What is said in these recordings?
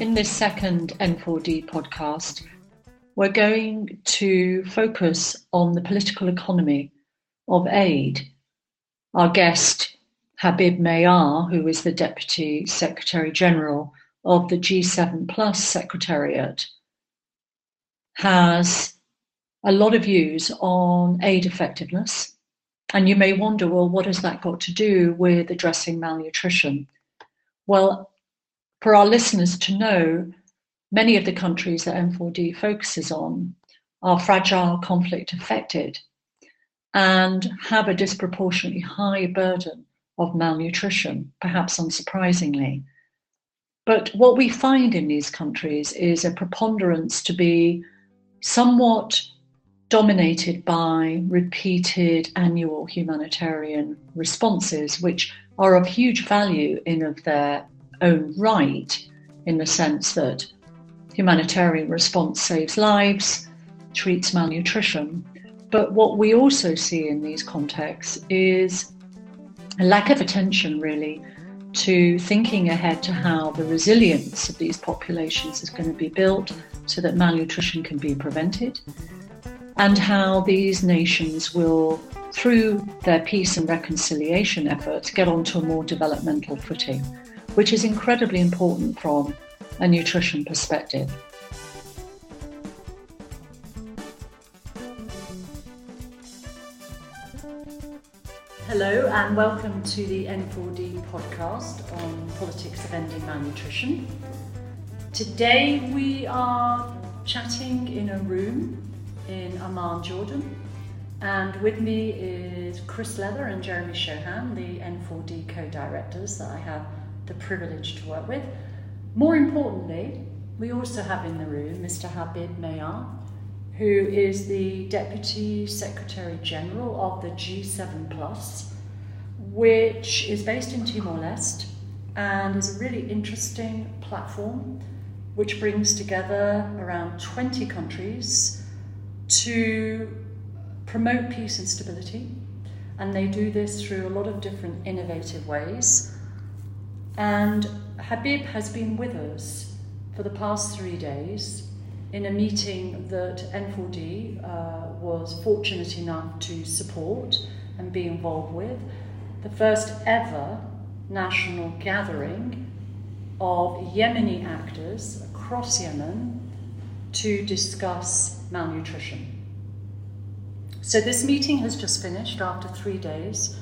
In this second N4D podcast, we're going to focus on the political economy of aid. Our guest, Habib Mayar, who is the Deputy Secretary General of the G7 Plus Secretariat, has a lot of views on aid effectiveness. And you may wonder, well, what has that got to do with addressing malnutrition? Well, for our listeners to know, many of the countries that N4D focuses on are fragile, conflict affected, and have a disproportionately high burden of malnutrition, perhaps unsurprisingly. But what we find in these countries is a preponderance to be somewhat dominated by repeated annual humanitarian responses, which are of huge value in of their own right, in the sense that humanitarian response saves lives, treats malnutrition. But what we also see in these contexts is a lack of attention, really, to thinking ahead to how the resilience of these populations is going to be built so that malnutrition can be prevented, and how these nations will, through their peace and reconciliation efforts, get onto a more developmental footing which is incredibly important from a nutrition perspective. Hello, and welcome to the N4D podcast on politics of ending malnutrition. Today we are chatting in a room in Amman, Jordan, and with me is Chris Leather and Jeremy Shoham, the N4D co directors that I have the privilege to work with. More importantly, we also have in the room Mr. Habib Mayar, who is the Deputy Secretary General of the G7 Plus, which is based in Timor Leste and is a really interesting platform which brings together around 20 countries to promote peace and stability. And they do this through a lot of different innovative ways. And Habib has been with us for the past three days in a meeting that N4D uh, was fortunate enough to support and be involved with. The first ever national gathering of Yemeni actors across Yemen to discuss malnutrition. So, this meeting has just finished after three days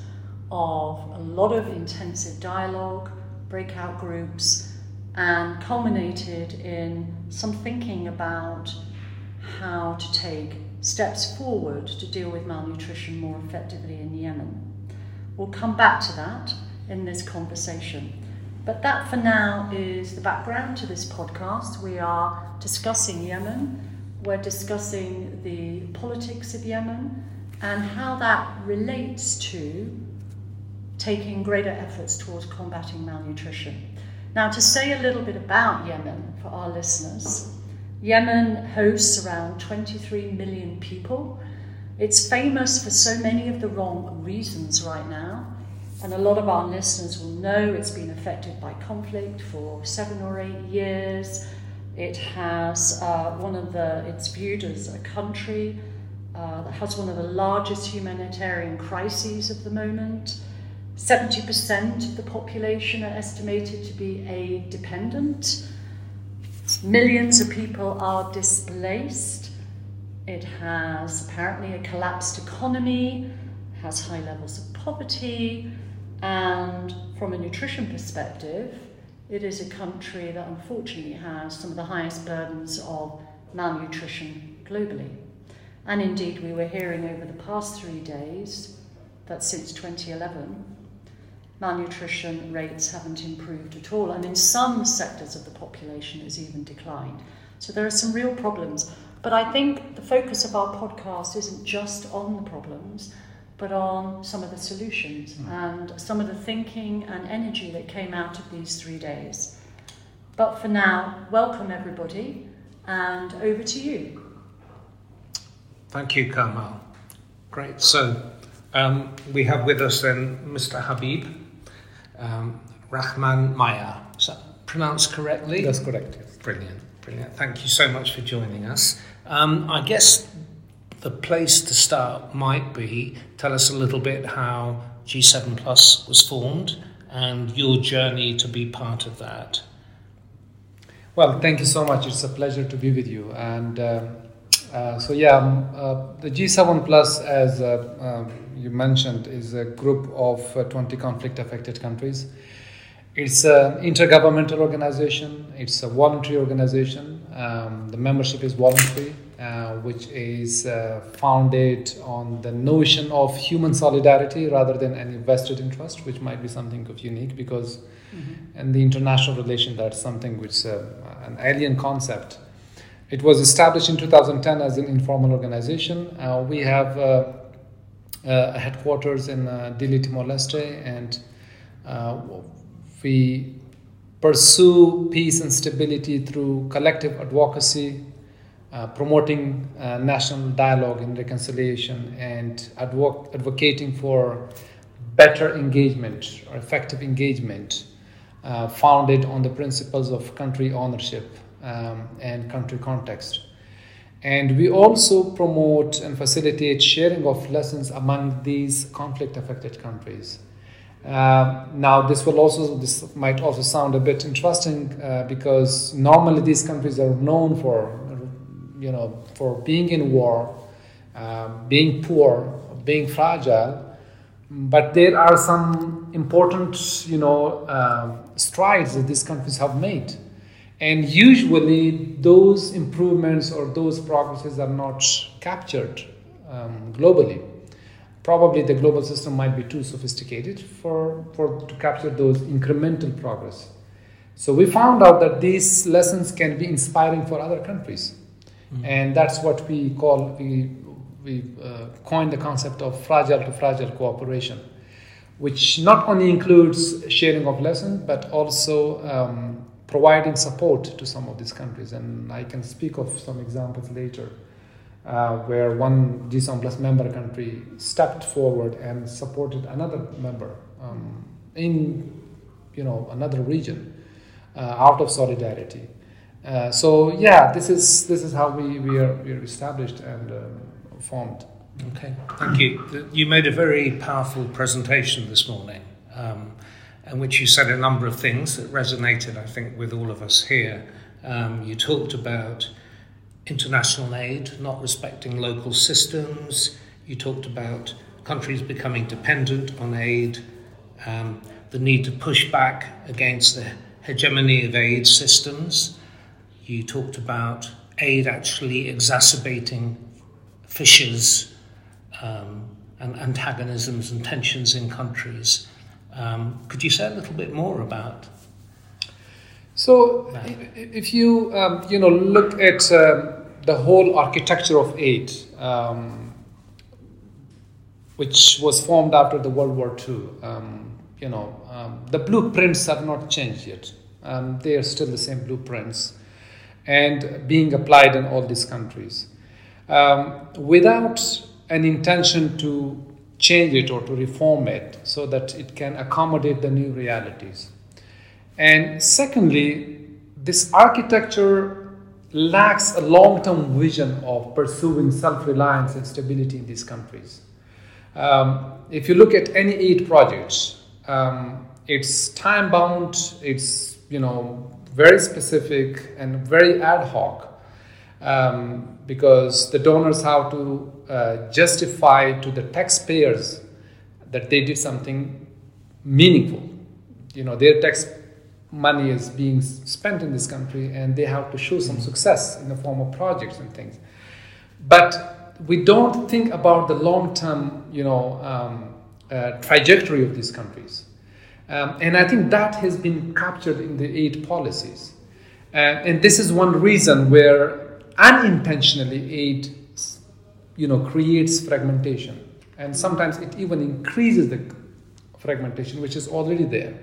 of a lot of intensive dialogue, breakout groups, and culminated in some thinking about how to take steps forward to deal with malnutrition more effectively in Yemen. We'll come back to that in this conversation. But that for now is the background to this podcast. We are discussing Yemen, we're discussing the politics of Yemen, and how that relates to taking greater efforts towards combating malnutrition. Now, to say a little bit about Yemen for our listeners, Yemen hosts around 23 million people. It's famous for so many of the wrong reasons right now, and a lot of our listeners will know it's been affected by conflict for seven or eight years. It has uh, one of the, it's viewed as a country uh, that has one of the largest humanitarian crises of the moment. 70% of the population are estimated to be aid dependent. Millions of people are displaced. It has apparently a collapsed economy, has high levels of poverty, and from a nutrition perspective, it is a country that unfortunately has some of the highest burdens of malnutrition globally. And indeed, we were hearing over the past three days that since 2011, malnutrition rates haven't improved at all, and in some sectors of the population has even declined. So there are some real problems. But I think the focus of our podcast isn't just on the problems, but on some of the solutions mm. and some of the thinking and energy that came out of these three days. But for now, welcome everybody, and over to you. Thank you, Carmel. Great. So um, we have with us then Mr. Habib um, Rehman Mayar. Is that pronounced correctly? That's correct. Yes. Brilliant, brilliant. Thank you so much for joining us. Um, I guess the place to start might be tell us a little bit how G7 Plus was formed and your journey to be part of that. Well, thank you so much. It's a pleasure to be with you. And uh, uh, so, yeah, um, uh, the G7 Plus, as uh, um, you mentioned, is a group of uh, 20 conflict affected countries. It's an intergovernmental organization, it's a voluntary organization. Um, the membership is voluntary uh, which is uh, founded on the notion of human solidarity rather than any vested interest, which might be something of unique because mm-hmm. in the international relation, that's something which is uh, an alien concept. It was established in 2010 as an informal organization. Uh, we have uh, a headquarters in Dili, Timor Leste, and we pursue peace and stability through collective advocacy uh, promoting uh, national dialogue and reconciliation and advo- advocating for better engagement or effective engagement uh, founded on the principles of country ownership um, and country context. And we also promote and facilitate sharing of lessons among these conflict affected countries. Uh, now, this will also this might also sound a bit interesting uh, because normally these countries are known for you know, for being in war, uh, being poor, being fragile. But there are some important, you know, uh, strides that these countries have made. And usually those improvements or those progresses are not captured um, globally. Probably the global system might be too sophisticated for, for to capture those incremental progress. So we found out that these lessons can be inspiring for other countries. Mm-hmm. And that's what we call, we, we uh, coined the concept of fragile to fragile cooperation, which not only includes sharing of lessons, but also um, providing support to some of these countries. And I can speak of some examples later. Uh, where one G7 Plus member country stepped forward and supported another member um, in, you know, another region uh, out of solidarity. Uh, so yeah, this is this is how we, we are we are established and um, formed. Okay, thank you. You made a very powerful presentation this morning, um, in which you said a number of things that resonated, I think, with all of us here. Um, you talked about international aid not respecting local systems. You talked about countries becoming dependent on aid, um, the need to push back against the hegemony of aid systems. You talked about aid actually exacerbating fissures um, and antagonisms and tensions in countries. Um, could you say a little bit more about? So, if you um, you know look at uh, the whole architecture of aid, um, which was formed after the World War II, um, you know the blueprints have not changed yet. they are still the same blueprints and being applied in all these countries um, without an intention to change it or to reform it so that it can accommodate the new realities. And secondly, this architecture lacks a long term vision of pursuing self reliance and stability in these countries. Um, if you look at any aid projects, um, it's time bound, it's you know very specific and very ad hoc um, because the donors have to uh, justify to the taxpayers that they did something meaningful. You know, their tax money is being spent in this country and they have to show some success in the form of projects and things. But we don't think about the long term, you know, um, uh, trajectory of these countries. Um, and I think that has been captured in the aid policies. Uh, and this is one reason where unintentionally aid you know, creates fragmentation. And sometimes it even increases the fragmentation, which is already there.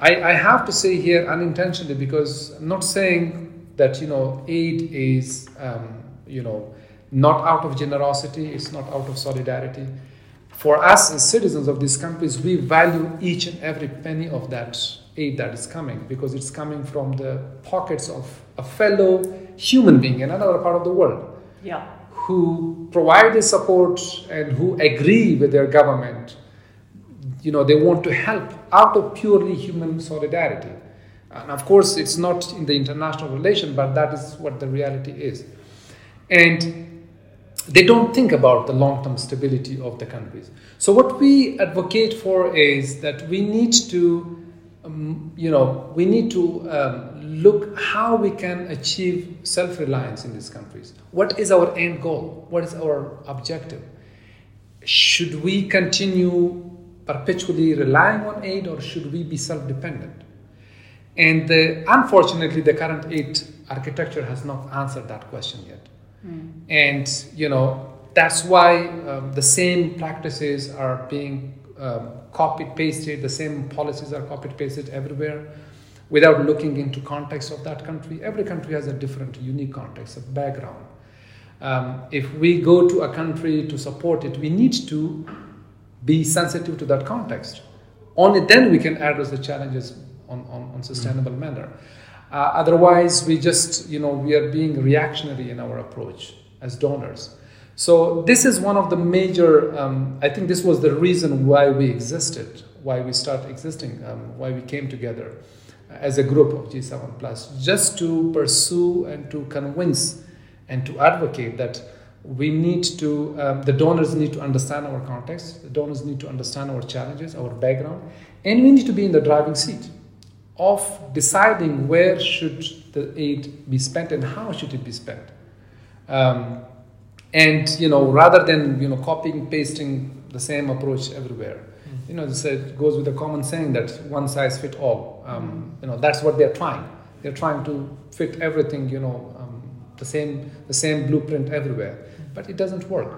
I, I have to say here unintentionally because I'm not saying that you know aid is um, you know not out of generosity, it's not out of solidarity. For us as citizens of these countries, we value each and every penny of that aid that is coming because it's coming from the pockets of a fellow human being in another part of the world. Yeah. Who provide the support and who agree with their government. You know, they want to help out of purely human solidarity. And of course, it's not in the international relation, but that is what the reality is. And they don't think about the long term stability of the countries. So, what we advocate for is that we need to, um, you know, we need to um, look how we can achieve self reliance in these countries. What is our end goal? What is our objective? Should we continue perpetually relying on aid or should we be self dependent? And the, unfortunately, the current aid architecture has not answered that question yet. Mm. And, you know, that's why um, the same practices are being um, copied, pasted, the same policies are copied, pasted everywhere without looking into context of that country. Every country has a different, unique context, a background. Um, if we go to a country to support it, we need to be sensitive to that context. Only then we can address the challenges on, on, on sustainable mm-hmm. manner. Uh, otherwise, we just, you know, we are being reactionary in our approach as donors. So this is one of the major, um, I think this was the reason why we existed, why we started existing, um, why we came together as a group of G7 Plus, just to pursue and to convince and to advocate that we need to, um, the donors need to understand our context, the donors need to understand our challenges, our background, and we need to be in the driving seat of deciding where should the aid be spent and how should it be spent. Um, and you know, rather than you know copying pasting the same approach everywhere, mm. you know, it goes with the common saying that one size fit all. Um, mm. You know, that's what they're trying. They're trying to fit everything. You know, um, the same the same blueprint everywhere, but it doesn't work,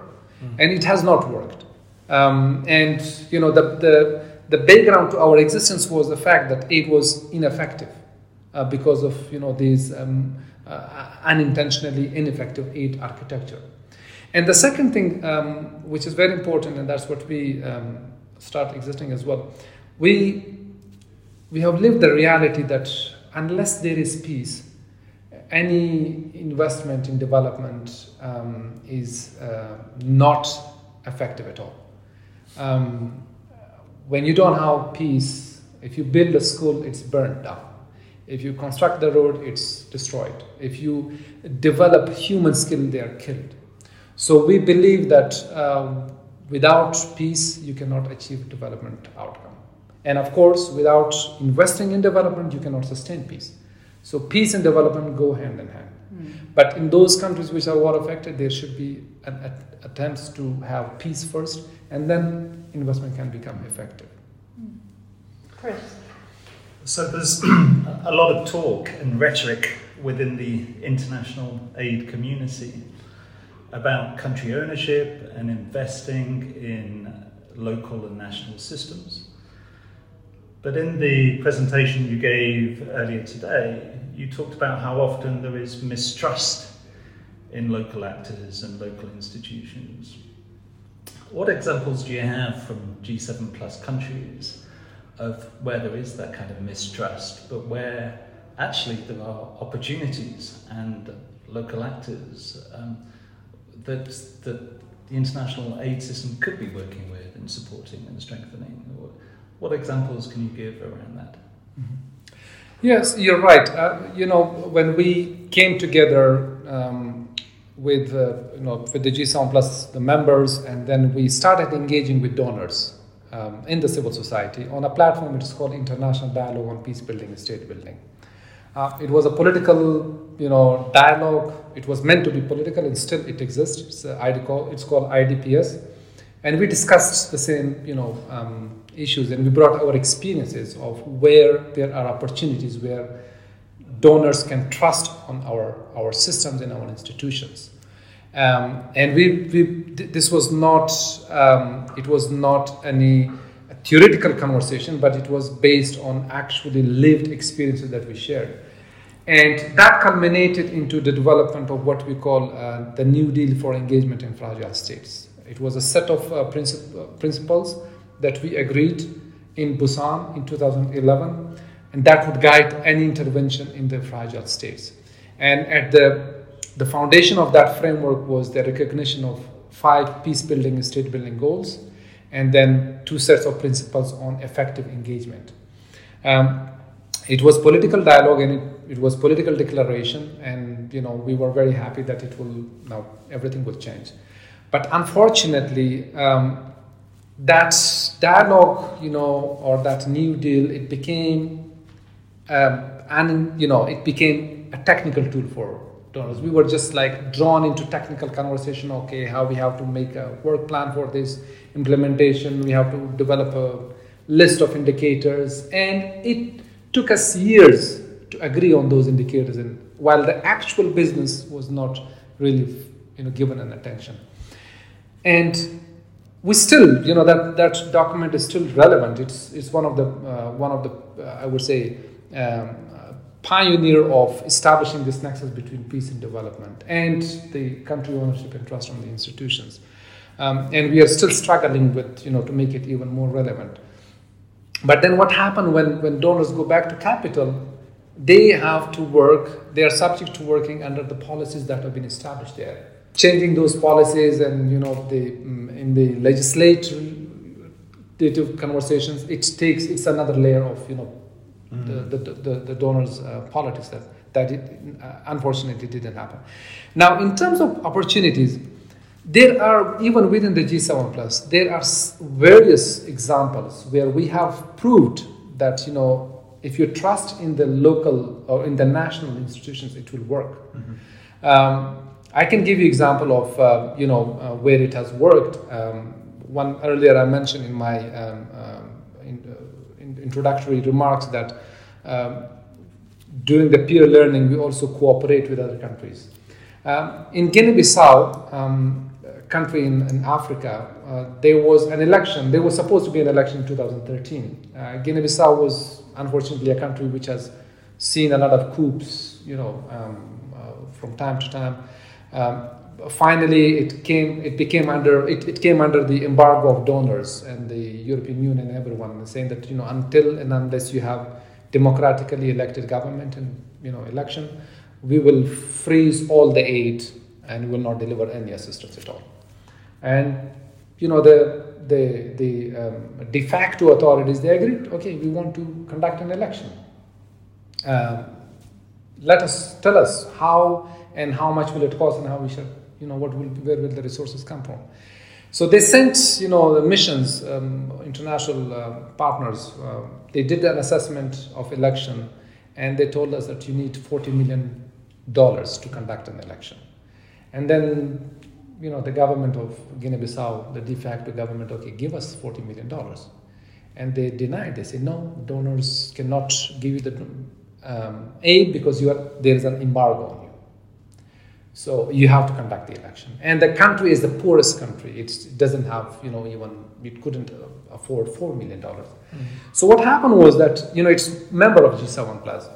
mm. and it has not worked. Um, and you know, the the the background to our existence was the fact that aid was ineffective uh, because of you know these um, uh, unintentionally ineffective aid architecture. And the second thing, um, which is very important, and that's what we um, start existing as well, we we have lived the reality that unless there is peace, any investment in development um, is uh, not effective at all. Um, when you don't have peace, if you build a school, it's burned down. If you construct the road, it's destroyed. If you develop human skill, they are killed. So we believe that um, without peace, you cannot achieve development outcome. And of course, without investing in development, you cannot sustain peace. So peace and development go hand in hand. But in those countries which are war affected, there should be an, an attempts to have peace first and then investment can become effective. Chris? So there's a lot of talk and rhetoric within the international aid community about country ownership and investing in local and national systems. But in the presentation you gave earlier today, you talked about how often there is mistrust in local actors and local institutions. What examples do you have from G7 plus countries of where there is that kind of mistrust, but where actually there are opportunities and local actors um, that, that the international aid system could be working with and supporting and strengthening? What examples can you give around that? Mm-hmm. Yes, you're right. Uh, you know, when we came together um, with uh, you know with the G7 plus the members, and then we started engaging with donors um, in the civil society on a platform which is called International Dialogue on Peace Building and State Building. Uh, it was a political, you know, dialogue. It was meant to be political, and still it exists. It's, call, it's called IDPS, and we discussed the same, you know, um, issues, and we brought our experiences of where there are opportunities where donors can trust on our, our systems and our institutions. Um, and we, we, this was not, um, it was not any theoretical conversation, but it was based on actually lived experiences that we shared. And that culminated into the development of what we call uh, the New Deal for Engagement in Fragile States. It was a set of uh, princip- uh, principles that we agreed in Busan in 2011, and that would guide any intervention in the fragile states. And at the, the foundation of that framework was the recognition of five peace building, and state building goals, and then two sets of principles on effective engagement. Um, it was political dialogue and it, it was political declaration, and you know we were very happy that it will now everything will change. But unfortunately, um, that dialogue, you know, or that New Deal, it became, um, and you know, it became a technical tool for donors. We were just like drawn into technical conversation. Okay, how we have to make a work plan for this implementation. We have to develop a list of indicators, and it took us years to agree on those indicators. And while the actual business was not really, you know, given an attention, and we still, you know, that, that document is still relevant. It's, it's one of the, uh, one of the uh, I would say, um, pioneer of establishing this nexus between peace and development and the country ownership and trust on the institutions. Um, and we are still struggling with, you know, to make it even more relevant. But then what happened when, when donors go back to capital, they have to work, they are subject to working under the policies that have been established there. Changing those policies and, you know, the, mm, in the legislative conversations, it takes, it's another layer of, you know, mm. the, the, the, the, donors' uh, politics that, that it, uh, unfortunately didn't happen. Now, in terms of opportunities, there are, even within the G7 Plus, there are various examples where we have proved that, you know, if you trust in the local or in the national institutions, it will work. Mm-hmm. Um, I can give you example of, uh, you know, uh, where it has worked. Um, one earlier I mentioned in my um, um in, uh, in introductory remarks that um, during the peer learning we also cooperate with other countries. In Guinea-Bissau, country in, in Africa, uh, there was an election. There was supposed to be an election in 2013. Uh, Guinea-Bissau was unfortunately a country which has seen a lot of coups, you know, um, uh, from time to time. Um, finally, it came. It became under. It, it came under the embargo of donors and the European Union and everyone, saying that you know until and unless you have democratically elected government and you know election, we will freeze all the aid and will not deliver any assistance at all. And you know the the the um, de facto authorities they agreed. Okay, we want to conduct an election. Um, let us tell us how and how much will it cost and how we should you know what will where will the resources come from. So they sent you know the missions, um, international uh, partners. Uh, they did an assessment of election, and they told us that you need forty million dollars to conduct an election. And then you know, the government of Guinea-Bissau, the de facto government, okay, give us $40 million. And they denied. They said, no, donors cannot give you the um, aid because are, there is an embargo. So you have to conduct the election. And the country is the poorest country. It doesn't have, you know, even, it couldn't afford $4 million. Mm-hmm. So what happened was that, you know, it's member of G7 Plus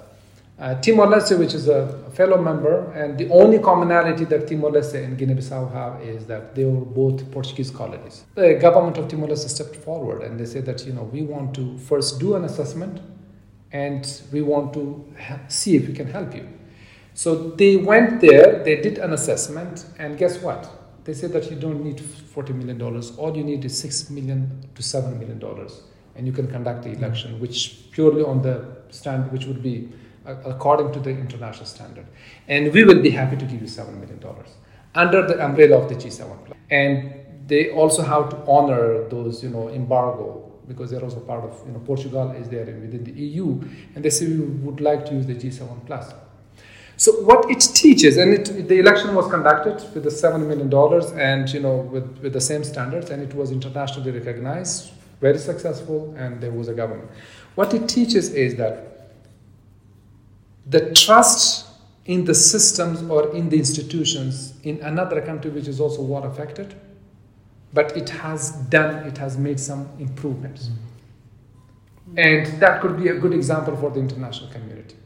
uh, Timor-Leste, which is a fellow member, and the only commonality that Timor-Leste and Guinea-Bissau have is that they were both Portuguese colonies. The government of Timor-Leste stepped forward and they said that you know we want to first do an assessment, and we want to ha- see if we can help you. So they went there, they did an assessment, and guess what? They said that you don't need forty million dollars. All you need is 6 million to seven million dollars, and you can conduct the election, mm-hmm. which purely on the stand, which would be uh, according to the international standard. And we will be happy to give you $7 million under the umbrella of the G7 plan. And they also have to honor those, you know, embargo because they're also part of, you know, Portugal is there within the EU, and they say we would like to use the G7 plus. So what it teaches, and it, the election was conducted with the seven million dollars, and you know with, with the same standards, and it was internationally recognized, very successful, and there was a government. What it teaches is that the trust in the systems or in the institutions in another country which is also war affected, but it has done, it has made some improvements. Mm-hmm. And that could be a good example for the international community.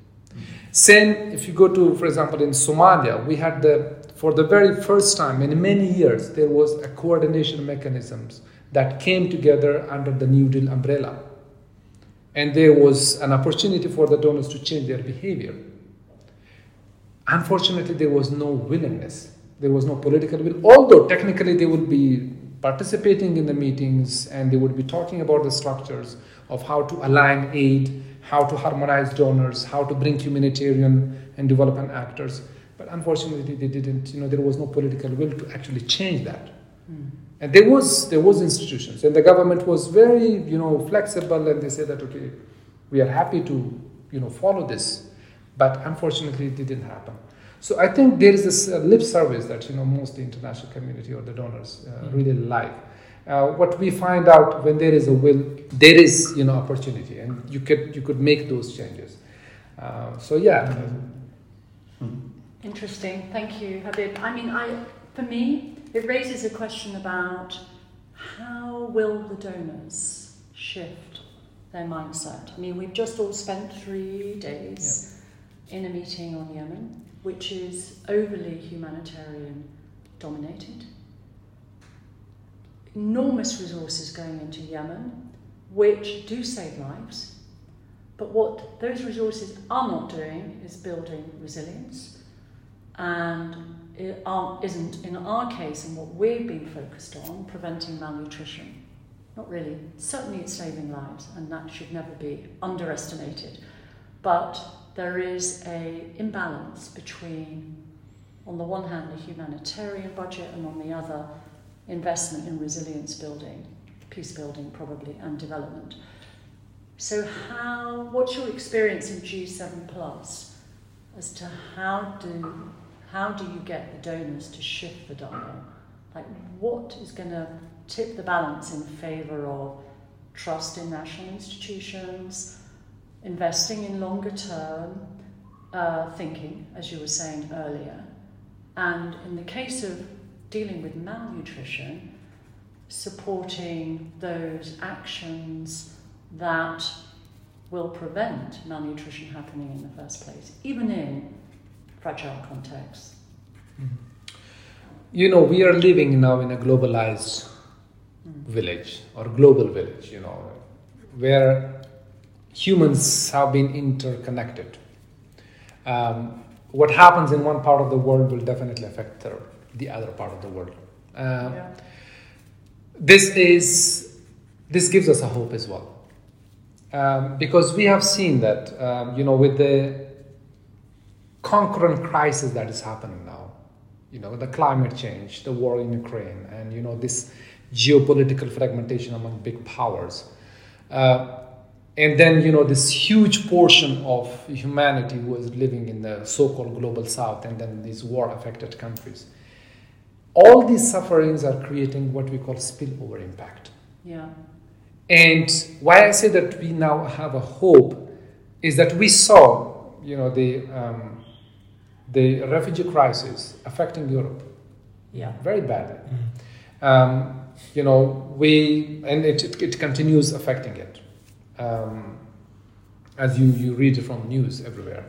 Same, if you go to, for example, in Somalia, we had the, for the very first time in many years, there was a coordination mechanisms that came together under the New Deal umbrella. And there was an opportunity for the donors to change their behavior. Unfortunately, there was no willingness. There was no political will, although technically they would be participating in the meetings and they would be talking about the structures of how to align aid, how to harmonize donors, how to bring humanitarian and development actors. But unfortunately, they didn't. You know, there was no political will to actually change that. Mm. And there was there was institutions, and the government was very you know flexible, and they said that okay, we are happy to you know follow this, but unfortunately, it didn't happen. So I think there is this uh, lip service that you know most the international community or the donors uh, mm-hmm. really like. Uh, what we find out when there is a will, there is you know opportunity, and you could you could make those changes. Uh, so yeah. Interesting. Thank you, Habib. I mean, I for me, it raises a question about how will the donors shift their mindset? I mean, we've just all spent three days yeah. in a meeting on Yemen, which is overly humanitarian dominated. Enormous resources going into Yemen, which do save lives. But what those resources are not doing is building resilience and it isn't, in our case, and what we've been focused on, preventing malnutrition. Not really. Certainly it's saving lives, and that should never be underestimated. But there is a imbalance between, on the one hand, the humanitarian budget, and on the other, investment in resilience building, peace building probably, and development. So how, what's your experience in G7 Plus as to how do how do you get the donors to shift the dial? Like, what is going to tip the balance in favour of trust in national institutions, investing in longer term uh, thinking, as you were saying earlier, and in the case of dealing with malnutrition, supporting those actions that will prevent malnutrition happening in the first place, even in fragile contexts. Mm-hmm. You know, we are living now in a globalized mm. village or global village, you know, where humans have been interconnected. Um, what happens in one part of the world will definitely affect the, the other part of the world. Uh, yeah. This is this gives us a hope as well, um, because we have seen that um, you know with the concurrent crisis that is happening now. You know, the climate change, the war in Ukraine, and you know this geopolitical fragmentation among big powers. Uh, and then you know this huge portion of humanity who is living in the so-called global south and then these war-affected countries all these sufferings are creating what we call spillover impact yeah and why i say that we now have a hope is that we saw you know the um, the refugee crisis affecting Europe. Yeah. Very badly. Mm-hmm. Um, you know, we, and it, it, it continues affecting it. Um, as you, you read it from news everywhere.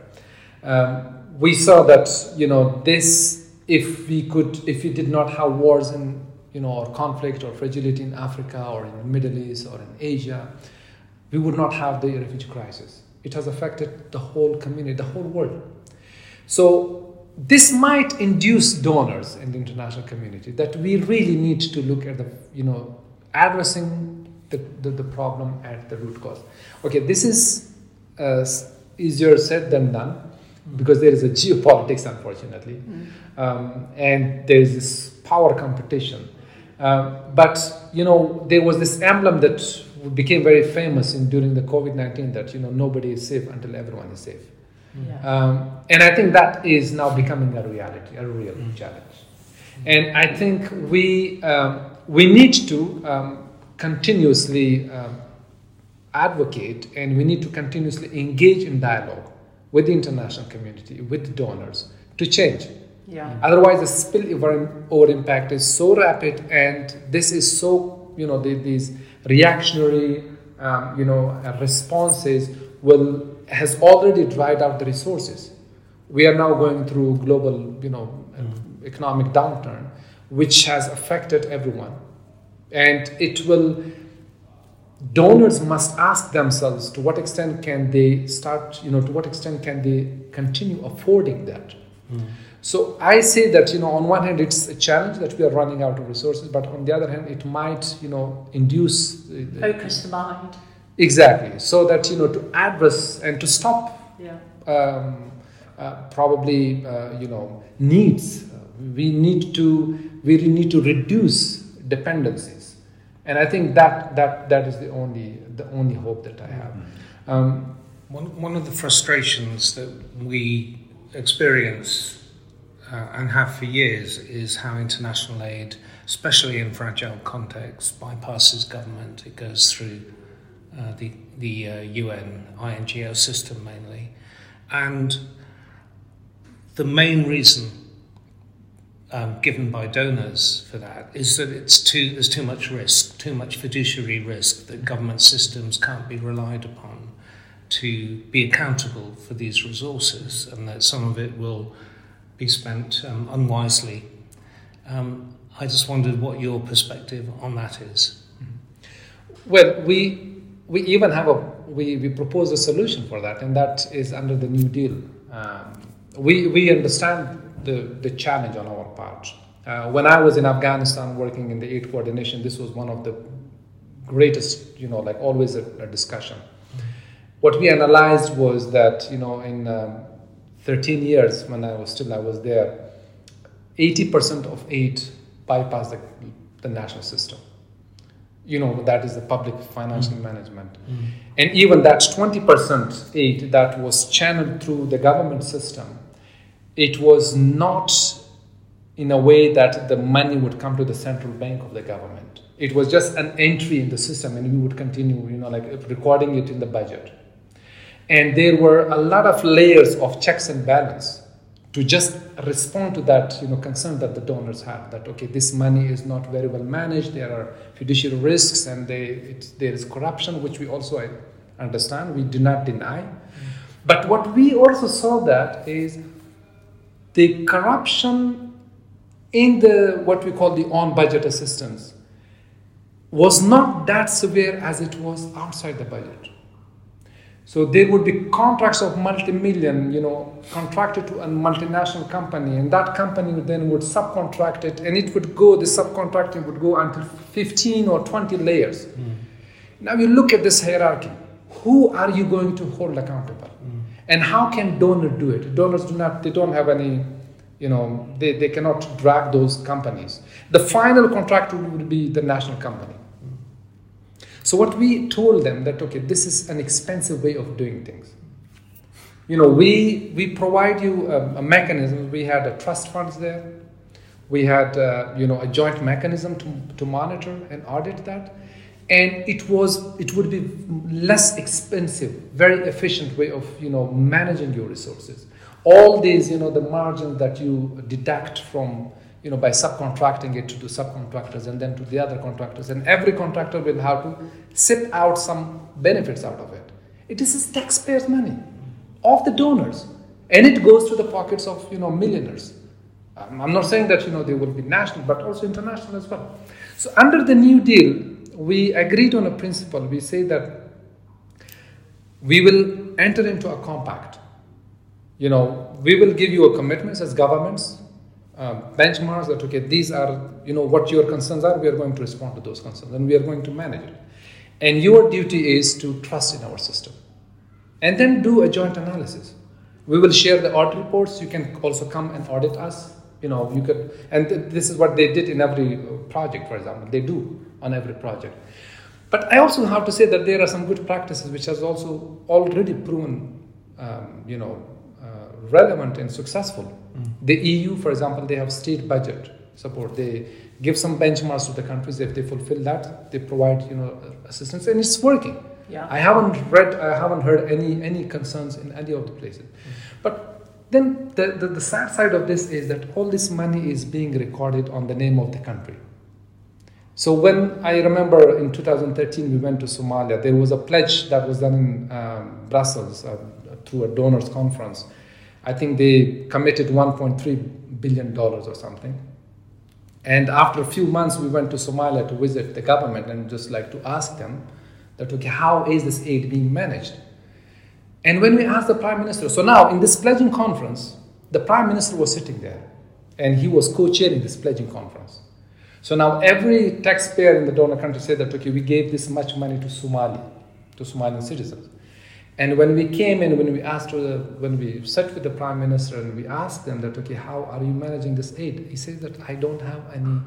Um, we saw that, you know, this, if we could, if we did not have wars in, you know, or conflict or fragility in Africa or in the Middle East or in Asia, we would not have the refugee crisis. It has affected the whole community, the whole world. So this might induce donors in the international community that we really need to look at the, you know, addressing the, the, the problem at the root cause. Okay, this is uh, easier said than done because there is a geopolitics, unfortunately, mm. um, and there is this power competition. Um, but you know, there was this emblem that became very famous in during the COVID nineteen that you know nobody is safe until everyone is safe. Yeah. Um, and I think that is now becoming a reality, a real mm. challenge. And I think we, um, we need to um, continuously um, advocate and we need to continuously engage in dialogue with the international community, with donors to change. Yeah. Otherwise, the spillover over impact is so rapid, and this is so you know the, these reactionary um, you know responses will has already dried out the resources. We are now going through global, you know, Mm. economic downturn, which has affected everyone, and it will. Donors must ask themselves to what extent can they start, you know, to what extent can they continue affording that. Mm. So I say that you know on one hand it's a challenge that we are running out of resources, but on the other hand it might you know induce the- the- Focus the mind. exactly so that you know to address and to stop Yeah. um, uh, probably uh, you know needs. We need to we need to reduce dependencies, and I think that that that is the only the only hope that I have. Um, One, one of the frustrations that we experience uh, and have for years is how international aid, especially in fragile contexts, bypasses government. It goes through uh, the, the uh, UN INGO system mainly. And the main reason um, given by donors for that is that it's too, there's too much risk, too much fiduciary risk that government systems can't be relied upon to be accountable for these resources and that some of it will be spent um, unwisely. Um, I just wondered what your perspective on that is. Well, we we even have a we, we propose a solution for that, and that is under the New Deal. Um, we we understand the the challenge on our part. Uh, when I was in Afghanistan working in the aid coordination, this was one of the greatest, you know, like always a, a discussion. What we analyzed was that you know in um, 13 years when I was still I was there, 80% of aid bypassed the, the national system you know that is the public financial management and even that 20% aid that was channeled through the government system it was not in a way that the money would come to the central bank of the government. It was just an entry in the system and we would continue you know like recording it in the budget. And there were a lot of layers of checks and balance to just respond to that you know concern that the donors have that okay this money is not very well managed there are fiduciary risks and they, it, there is corruption which we also understand we do not deny. Mm. But what we also saw that is the corruption in the what we call the on budget assistance was not that severe as it was outside the budget so there would be contracts of multi-million, you know, contracted to a multinational company, and that company would then would subcontract it, and it would go. The subcontracting would go until 15 or 20 layers. Hmm. Now you look at this hierarchy. Who are you going to hold accountable? And how can donor do it? Donors do not. They don't have any. You know, they, they cannot drag those companies. The final contractor would be the national company. So what we told them that okay, this is an expensive way of doing things. You know, we we provide you a, a mechanism. We had a trust funds there. We had uh, you know a joint mechanism to, to monitor and audit that, and it was it would be less expensive, very efficient way of you know managing your resources. All these you know the margins that you deduct from you know, by subcontracting it to the subcontractors and then to the other contractors. And every contractor will have to sip out some benefits out of it. It is taxpayers' money of the donors. And it goes to the pockets of, you know, millionaires. Um, I'm not saying that, you know, they will be national, but also international as well. So under the New Deal, we agreed on a principle. We say that we will enter into a compact. You know, we will give you a commitment as governments, uh, benchmarks that okay these are you know what your concerns are. We are going to respond to those concerns and we are going to manage it. And your duty is to trust in our system and then do a joint analysis. We will share the audit reports. You can also come and audit us you know you could and th- this is what they did in every uh, project for example they do on every project but i also have to say that there are some good practices which has also already proven um, you know uh, relevant and successful the EU, for example, they have state budget support. They give some benchmarks to the countries. If they fulfill that, they provide you know assistance, and it's working. Yeah. I haven't read, I haven't heard any any concerns in any of the places. But then the, the, the sad side of this is that all this money is being recorded on the name of the country. So when I remember in 2013 we went to Somalia, there was a pledge that was done in um, Brussels uh, through a donors conference. I think they committed 1.3 billion dollars or something. And after a few months, we went to Somalia to visit the government and just like to ask them that okay, how is this aid being managed? And when we asked the prime minister, so now in this pledging conference, the prime minister was sitting there, and he was co-chairing this pledging conference. So now every taxpayer in the donor country said that, okay, we gave this much money to Somali, to Somalian citizens. And when we came in, when we asked, the, when we sat with the prime minister and we asked them that, okay, how are you managing this aid? He says that I don't have any,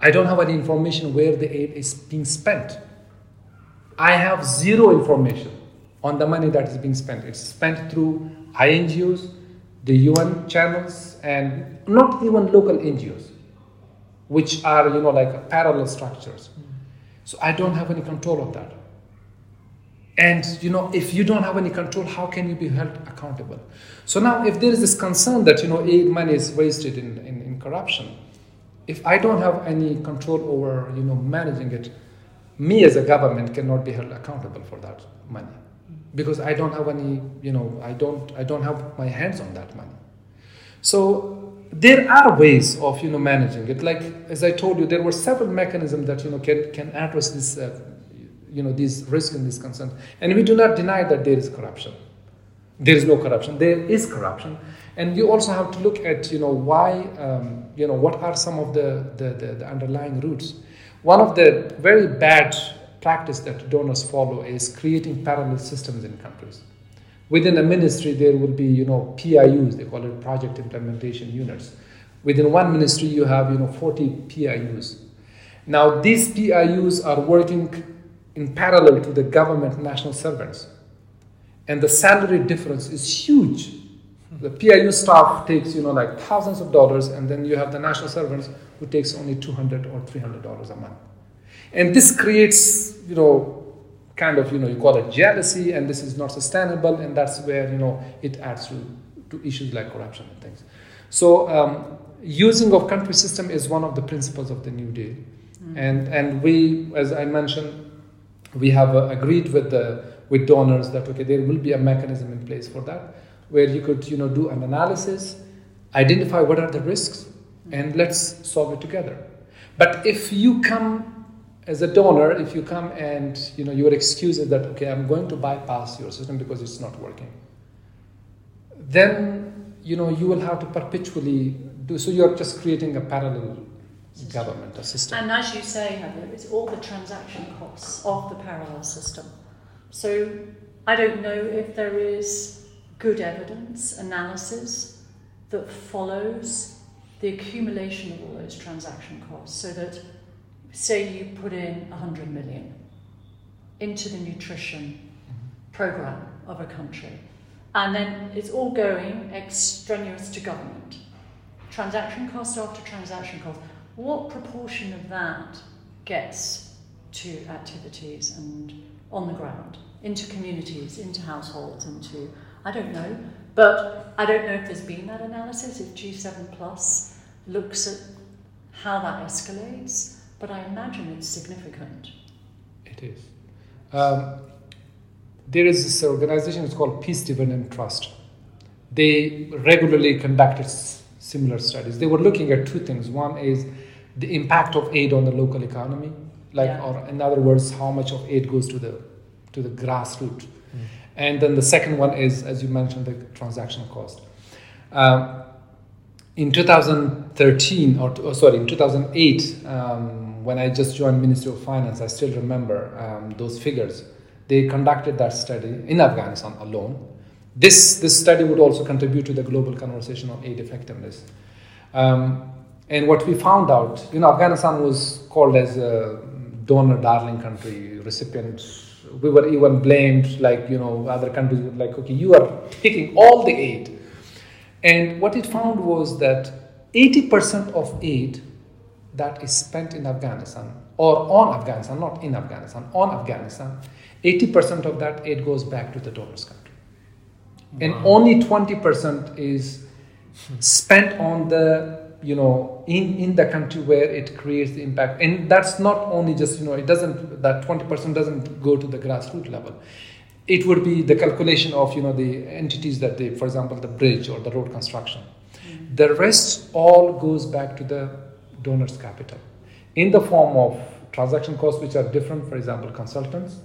I don't have any information where the aid is being spent. I have zero information on the money that is being spent. It's spent through INGOs, the UN channels, and not even local NGOs which are you know like parallel structures. So i don't have any control of that. And you know if you don't have any control how can you be held accountable? So now if there is this concern that you know aid money is wasted in, in, in corruption if i don't have any control over you know managing it me as a government cannot be held accountable for that money because i don't have any you know i don't i don't have my hands on that money so there are ways of you know managing it. Like as I told you, there were several mechanisms that you know can can address this uh, you know these risks and these concerns. And we do not deny that there is corruption. There is no corruption. There is corruption, and you also have to look at you know why um, you know what are some of the, the, the, the underlying roots. One of the very bad practice that donors follow is creating parallel systems in countries Within a ministry, there will be, you know, PIUs, they call it project implementation units. Within one ministry, you have, you know, 40 PIUs. Now, these PIUs are working in parallel to the government national servants. And the salary difference is huge. The PIU staff takes, you know, like thousands of dollars, and then you have the national servants who takes only 200 or 300 dollars a month. And this creates, you know, kind of, you know, you call it jealousy, and this is not sustainable, and that's where, you know, it adds to, to issues like corruption and things. So um, using of country system is one of the principles of the New Deal. Mm-hmm. And, and we, as I mentioned, we have uh, agreed with, the, with donors that, okay, there will be a mechanism in place for that, where you could, you know, do an analysis, identify what are the risks, and let's solve it together. But if you come as a donor, if you come and you know your excuse is that okay, I'm going to bypass your system because it's not working, then you know you will have to perpetually do. So you're just creating a parallel government, a system. And as you say, Heather, it's all the transaction costs of the parallel system. So I don't know if there is good evidence analysis that follows the accumulation of all those transaction costs so that say you put in 100 million into the nutrition mm-hmm. program of a country, and then it's all going extraneous to government. Transaction cost after transaction cost. What proportion of that gets to activities and on the ground, into communities, into households, into I don't know, but I don't know if there's been that analysis. If G7 Plus looks at how that escalates, but I imagine it's significant. It is. Um, there is this organization, it's called Peace Dividend Trust. They regularly conducted similar studies. They were looking at two things. One is the impact of aid on the local economy, like, yeah. or in other words, how much of aid goes to the to the grassroots. Mm. And then the second one is, as you mentioned, the transactional cost. Um, in 2013, or, or, sorry, in 2008, um, when I just joined Ministry of Finance, I still remember um, those figures. They conducted that study in Afghanistan alone. This, this study would also contribute to the global conversation on aid effectiveness. Um, and what we found out, you know, Afghanistan was called as a donor darling country, recipient. We were even blamed, like, you know, other countries were like, okay, you are taking all the aid. And what it found was that 80% of aid that is spent in Afghanistan or on Afghanistan, not in Afghanistan, on Afghanistan, 80% of that aid goes back to the donor's country. Wow. And only 20% is spent on the, you know, in, in the country where it creates the impact. And that's not only just, you know, it doesn't, that 20% doesn't go to the grassroots level. It would be the calculation of, you know, the entities that they, for example, the bridge or the road construction. Mm-hmm. The rest all goes back to the donor's capital in the form of transaction costs, which are different, for example, consultants.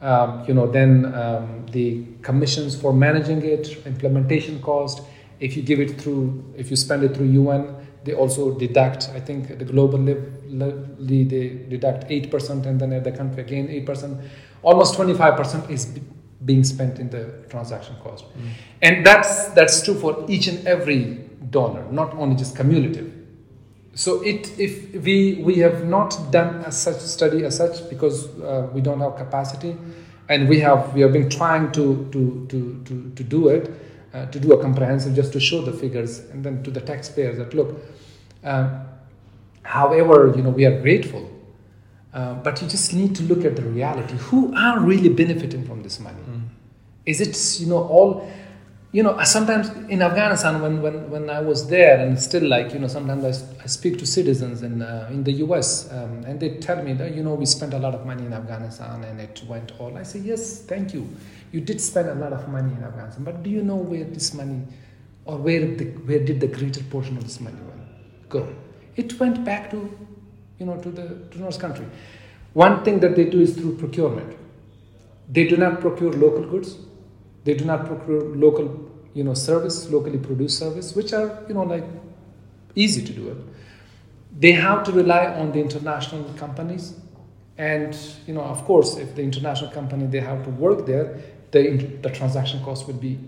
Um, you know, then um, the commissions for managing it, implementation cost. If you give it through, if you spend it through UN, they also deduct, I think the global level, they deduct 8%, and then at the country again 8%. Almost 25% is being spent in the transaction cost. Mm. And that's, that's true for each and every dollar, not only just cumulative. So it, if we, we have not done a such study as such because uh, we don't have capacity, and we have we have been trying to to to to, to do it, uh, to do a comprehensive just to show the figures and then to the taxpayers that look, um, however, you know, we are grateful, uh, but you just need to look at the reality. Who are really benefiting from this money? Mm. Is it, you know, all, you know, sometimes in Afghanistan, when, when, when I was there, and still like, you know, sometimes I, I speak to citizens in, uh, in the US, um, and they tell me that, you know, we spent a lot of money in Afghanistan and it went all. I say, yes, thank you. You did spend a lot of money in Afghanistan, but do you know where this money, or where, the, where did the greater portion of this money go? It went back to, you know, to the to North country. One thing that they do is through procurement. They do not procure local goods. They do not procure local, you know, service, locally produced service, which are, you know, like easy to do it. They have to rely on the international companies, and you know, of course, if the international company they have to work there, the the transaction cost would be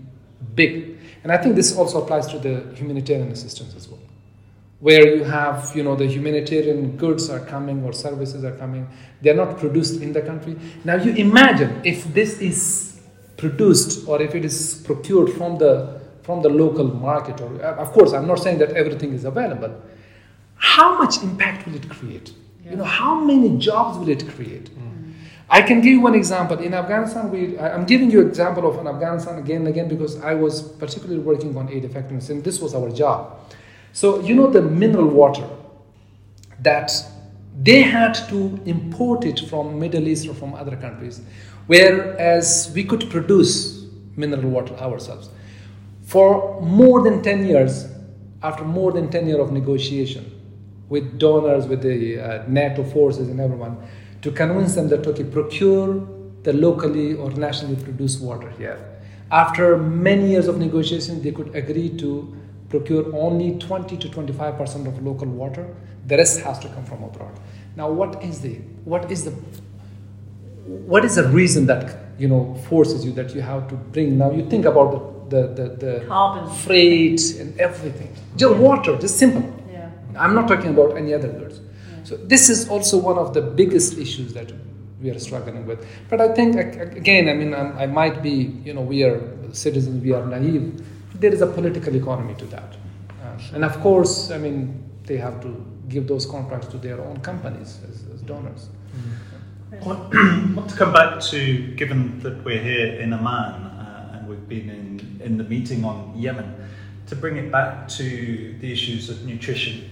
big. And I think this also applies to the humanitarian assistance as well where you have you know the humanitarian goods are coming or services are coming they're not produced in the country. Now you imagine if this is produced or if it is procured from the from the local market or uh, of course i'm not saying that everything is available. How much impact will it create? Yeah. you know how many jobs will it create? Mm. i can give you one example. In afghanistan we i'm giving you an example of an afghanistan again and again because i was particularly working on aid effectiveness and this was our job so, you know, the mineral water that they had to import it from Middle East or from other countries, whereas we could produce mineral water ourselves. For more than 10 years, after more than 10 years of negotiation with donors, with the uh, NATO forces and everyone, to convince them that, okay, procure the locally or nationally produced water here. After many years of negotiation, they could agree to procure only 20 to 25 percent of local water. The rest has to come from abroad. Now, what is the what is the what is the reason that you know forces you that you have to bring? Now, you think about the the, the, the carbon freight and everything. Just water, just simple. Yeah. I'm not talking about any other goods. Yeah. So this is also one of the biggest issues that we are struggling with. But I think again, I mean, um, I might be, you know, we are citizens, we are naive there is a political economy to that. Uh, and of course, I mean, they have to give those contracts to their own companies as, as donors. Mm-hmm. I want, want, to come back to, given that we're here in Amman uh, and we've been in, in the meeting on Yemen, to bring it back to the issues of nutrition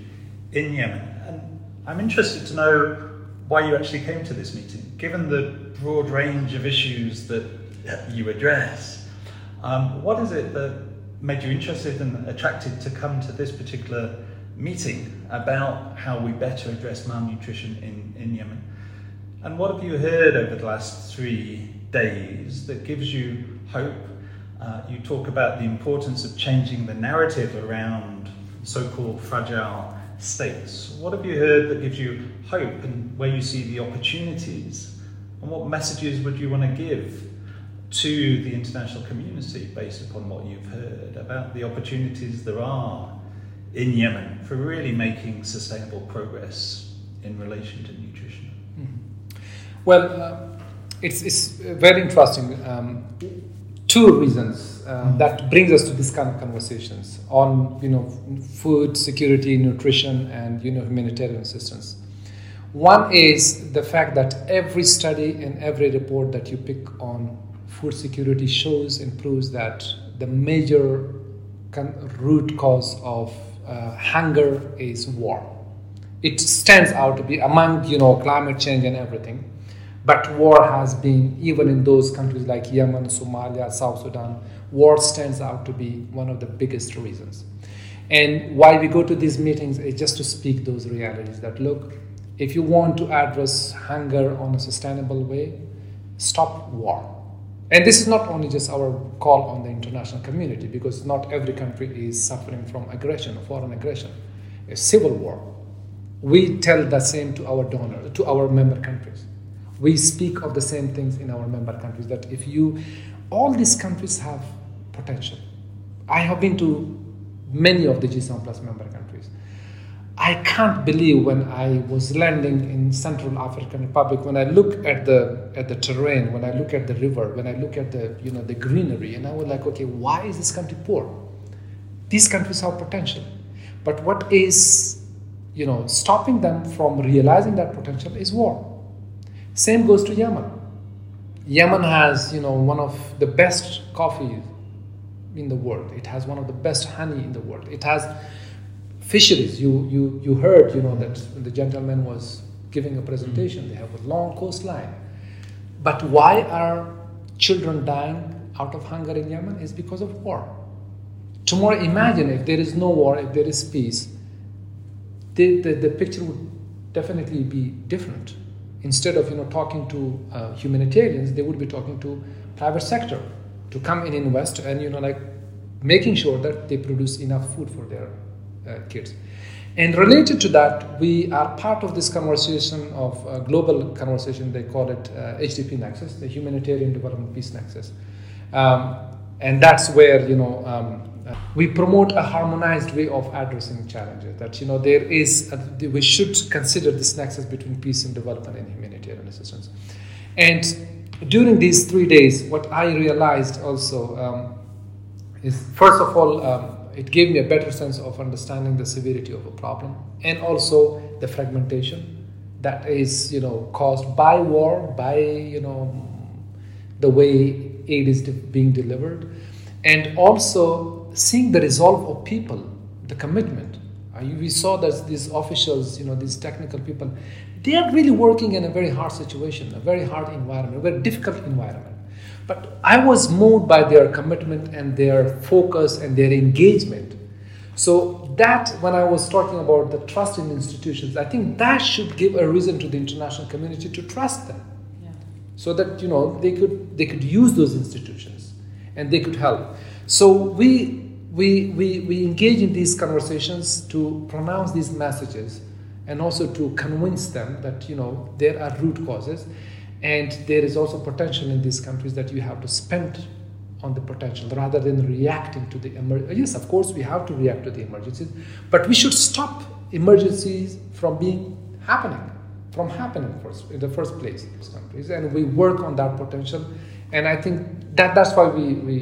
in Yemen. And I'm interested to know why you actually came to this meeting, given the broad range of issues that you address. Um, what is it that made you interested and attracted to come to this particular meeting about how we better address malnutrition in, in Yemen. And what have you heard over the last three days that gives you hope? Uh, you talk about the importance of changing the narrative around so called fragile states. What have you heard that gives you hope and where you see the opportunities? And what messages would you want to give to the international community based upon what you've heard about the opportunities there are in Yemen for really making sustainable progress in relation to nutrition? Mm-hmm. Well, uh, it's, it's very interesting. Um, two reasons uh, mm-hmm. that brings us to this kind of conversations on you know food security, nutrition, and you know humanitarian assistance. One is the fact that every study and every report that you pick on food security shows and proves that the major root cause of uh, hunger is war. It stands out to be among you know climate change and everything, but war has been even in those countries like Yemen, Somalia, South Sudan. War stands out to be one of the biggest reasons. And why we go to these meetings is just to speak those realities that look, if you want to address hunger on a sustainable way, stop war. And this is not only just our call on the international community, because not every country is suffering from aggression, foreign aggression, a civil war. We tell the same to our donor, to our member countries. We speak of the same things in our member countries that if you, all these countries have potential. I have been to many of the G7 plus member countries. I can't believe when I was landing in Central African Republic, when I look at the at the terrain, when I look at the river, when I look at the you know the greenery, and I was like, okay, why is this country poor? These countries have potential, but what is you know stopping them from realizing that potential is war. Same goes to Yemen. Yemen has you know one of the best coffee in the world. It has one of the best honey in the world. It has fisheries. You, you, you heard, you know, that the gentleman was giving a presentation. They have a long coastline. But why are children dying out of hunger in Yemen? Is because of war. Tomorrow, imagine if there is no war, if there is peace, the, the, the picture would definitely be different. Instead of you know talking to uh, humanitarians, they would be talking to private sector to come and invest and you know like making sure that they produce enough food for their kids. And related to that, we are part of this conversation of uh, global conversation. They call it uh, HDP Nexus, the Humanitarian Development Peace Nexus, um, and that's where you know um, uh, we promote a harmonized way of addressing challenges. That you know there is a, we should consider this nexus between peace and development and humanitarian assistance. And during these three days, what I realized also um, is first of all um, it gave me a better sense of understanding the severity of a problem and also the fragmentation that is you know caused by war by you know the way aid is being delivered. And also seeing the resolve of people the commitment. Uh, we saw that these officials you know these technical people they are really working in a very hard situation a very hard environment a very difficult environment but I was moved by their commitment and their focus and their engagement. So that when I was talking about the trust in institutions, I think that should give a reason to the international community to trust them. Yeah. So that you know they could they could use those institutions and they could help. So we we, we, we engage in these conversations to pronounce these messages and also to convince them that you know there are root causes and there is also potential in these countries that you have to spend on the potential rather than reacting to the emergency. Yes, of course, we have to react to the emergencies, but we should stop emergencies from being happening, from happening first, in the first place in these countries. And we work on that potential. And I think that that's why we, we,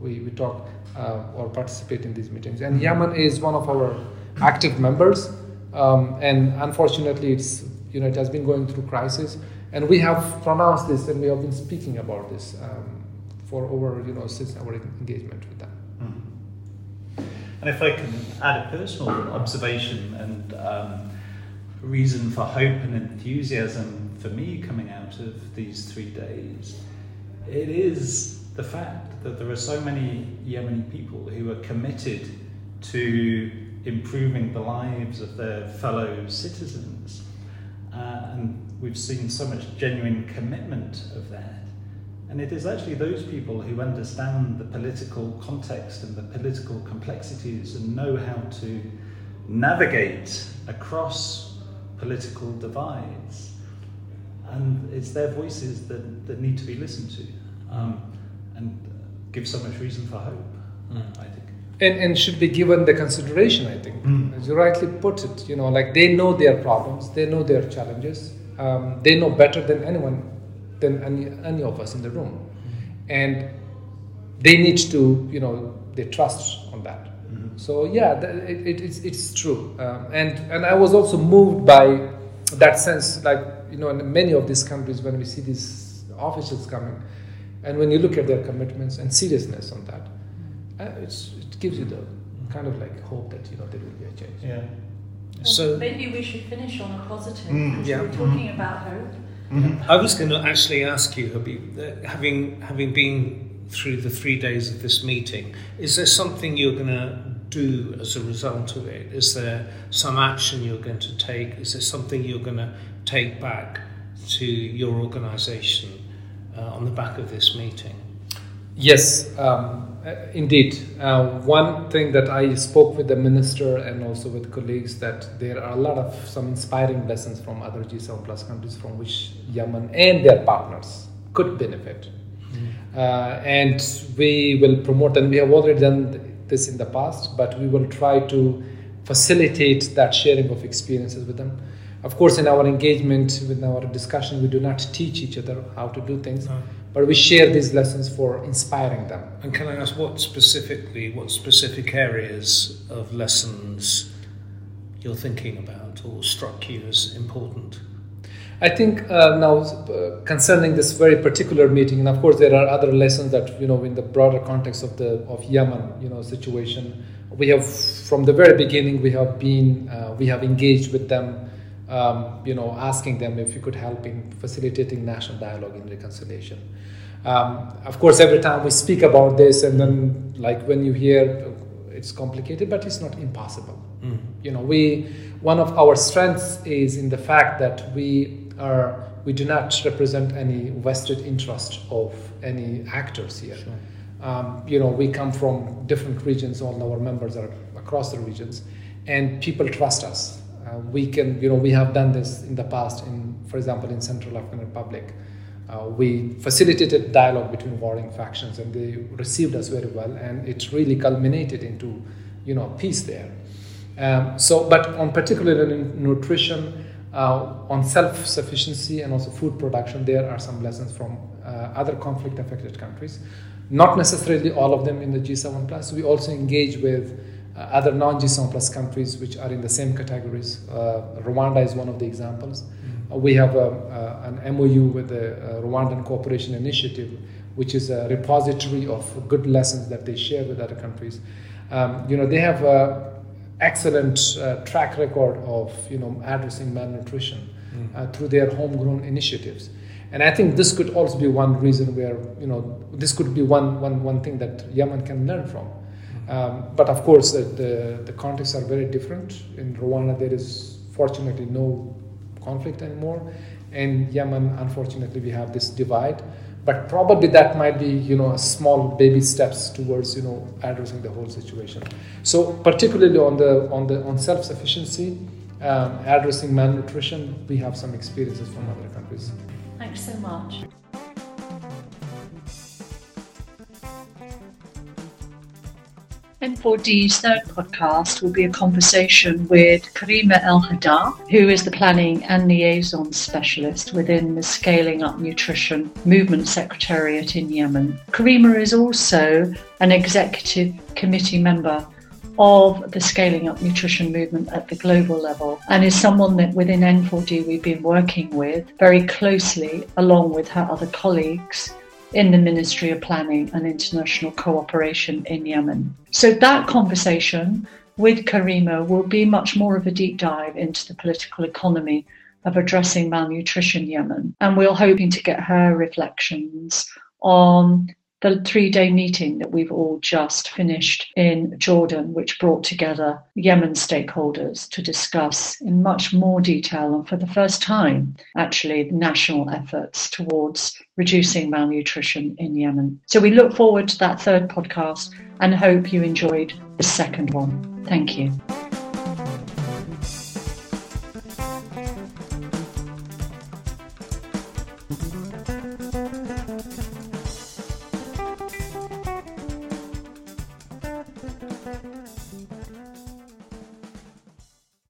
we, we talk uh, or participate in these meetings. And Yemen is one of our active members. Um, and unfortunately, it's, you know, it has been going through crisis. And we have pronounced this and we have been speaking about this um, for over, you know, since our engagement with them. Mm-hmm. And if I can add a personal observation and um, reason for hope and enthusiasm for me coming out of these three days, it is the fact that there are so many Yemeni people who are committed to improving the lives of their fellow citizens. Uh, and we've seen so much genuine commitment of that. And it is actually those people who understand the political context and the political complexities and know how to navigate across political divides. And it's their voices that, that need to be listened to um, and give so much reason for hope, mm. I think. And, and should be given the consideration, I think. Mm. As you rightly put it, you know, like they know their problems, they know their challenges, um, they know better than anyone, than any, any of us in the room. Mm-hmm. And they need to, you know, they trust on that. Mm-hmm. So yeah, it, it, it's, it's true. Um, and, and I was also moved by that sense, like, you know, in many of these countries, when we see these officials coming, and when you look at their commitments and seriousness on that, uh, it gives you the kind of like hope that you know there will be a change. Yeah. Well, So maybe we should finish on a positive. Mm, because yeah. We're talking about hope. Mm-hmm. I was going to actually ask you, Habib, uh, having having been through the three days of this meeting, is there something you're going to do as a result of it? Is there some action you're going to take? Is there something you're going to take back to your organisation uh, on the back of this meeting? Yes, um, indeed. Uh, one thing that I spoke with the minister and also with colleagues that there are a lot of some inspiring lessons from other G7 plus countries from which Yemen and their partners could benefit. Uh, and we will promote, and we have already done this in the past, but we will try to facilitate that sharing of experiences with them. Of course, in our engagement, with our discussion, we do not teach each other how to do things, No. But we share these lessons for inspiring them. And can I ask what specifically, what specific areas of lessons you're thinking about or struck you as important? I think uh, now uh, concerning this very particular meeting, and of course there are other lessons that you know in the broader context of the of Yemen, you know, situation. We have from the very beginning we have been uh, we have engaged with them, um, you know, asking them if we could help in facilitating national dialogue and reconciliation. Um, of course, every time we speak about this, and then like when you hear, it's complicated, but it's not impossible. Mm. you know we one of our strengths is in the fact that we are we do not represent any vested interest of any actors here. Um, you know we come from different regions. All our members are across the regions. And people trust us uh, we can you know we have done this in the past in for example in central african republic uh, we facilitated dialogue between warring factions and they received us very well and it really culminated into you know peace there um, so, but on particularly in nutrition, uh, on self-sufficiency and also food production, there are some lessons from uh, other conflict-affected countries. Not necessarily all of them in the G7 plus. We also engage with other non-G7 plus countries which are in the same categories. Uh, Rwanda is one of the examples. Uh, we have a, uh, an MOU with the uh, Rwandan Cooperation Initiative, which is a repository of good lessons that they share with other countries. Um, you know, they have a excellent uh, track record of you know addressing malnutrition uh, through their homegrown initiatives. And I think this could also be one reason where you know this could be one one one thing that Yemen can learn from. Um, but of course, the, the the contexts are very different. In Rwanda, there is fortunately no conflict anymore. In Yemen, unfortunately, we have this divide. But probably that might be, you know, small baby steps towards, you know, addressing the whole situation. So particularly on the on the on self-sufficiency, um, addressing malnutrition, we have some experiences from other countries. Thanks so much. N4D's third podcast will be a conversation with Karima El Hadar, who is the Planning and Liaison Specialist within the Scaling Up Nutrition Movement Secretariat in Yemen. Karima is also an executive committee member of the Scaling Up Nutrition movement at the global level and is someone that within N4D we've been working with very closely along with her other colleagues in the Ministry of Planning and International Cooperation in Yemen. So that conversation with Karima will be much more of a deep dive into the political economy of addressing malnutrition in Yemen. And we're hoping to get her reflections on the three day meeting that we've all just finished in Jordan, which brought together Yemen stakeholders to discuss in much more detail and for the first time, actually, national efforts towards reducing malnutrition in Yemen. So we look forward to that third podcast and hope you enjoyed the second one. Thank you.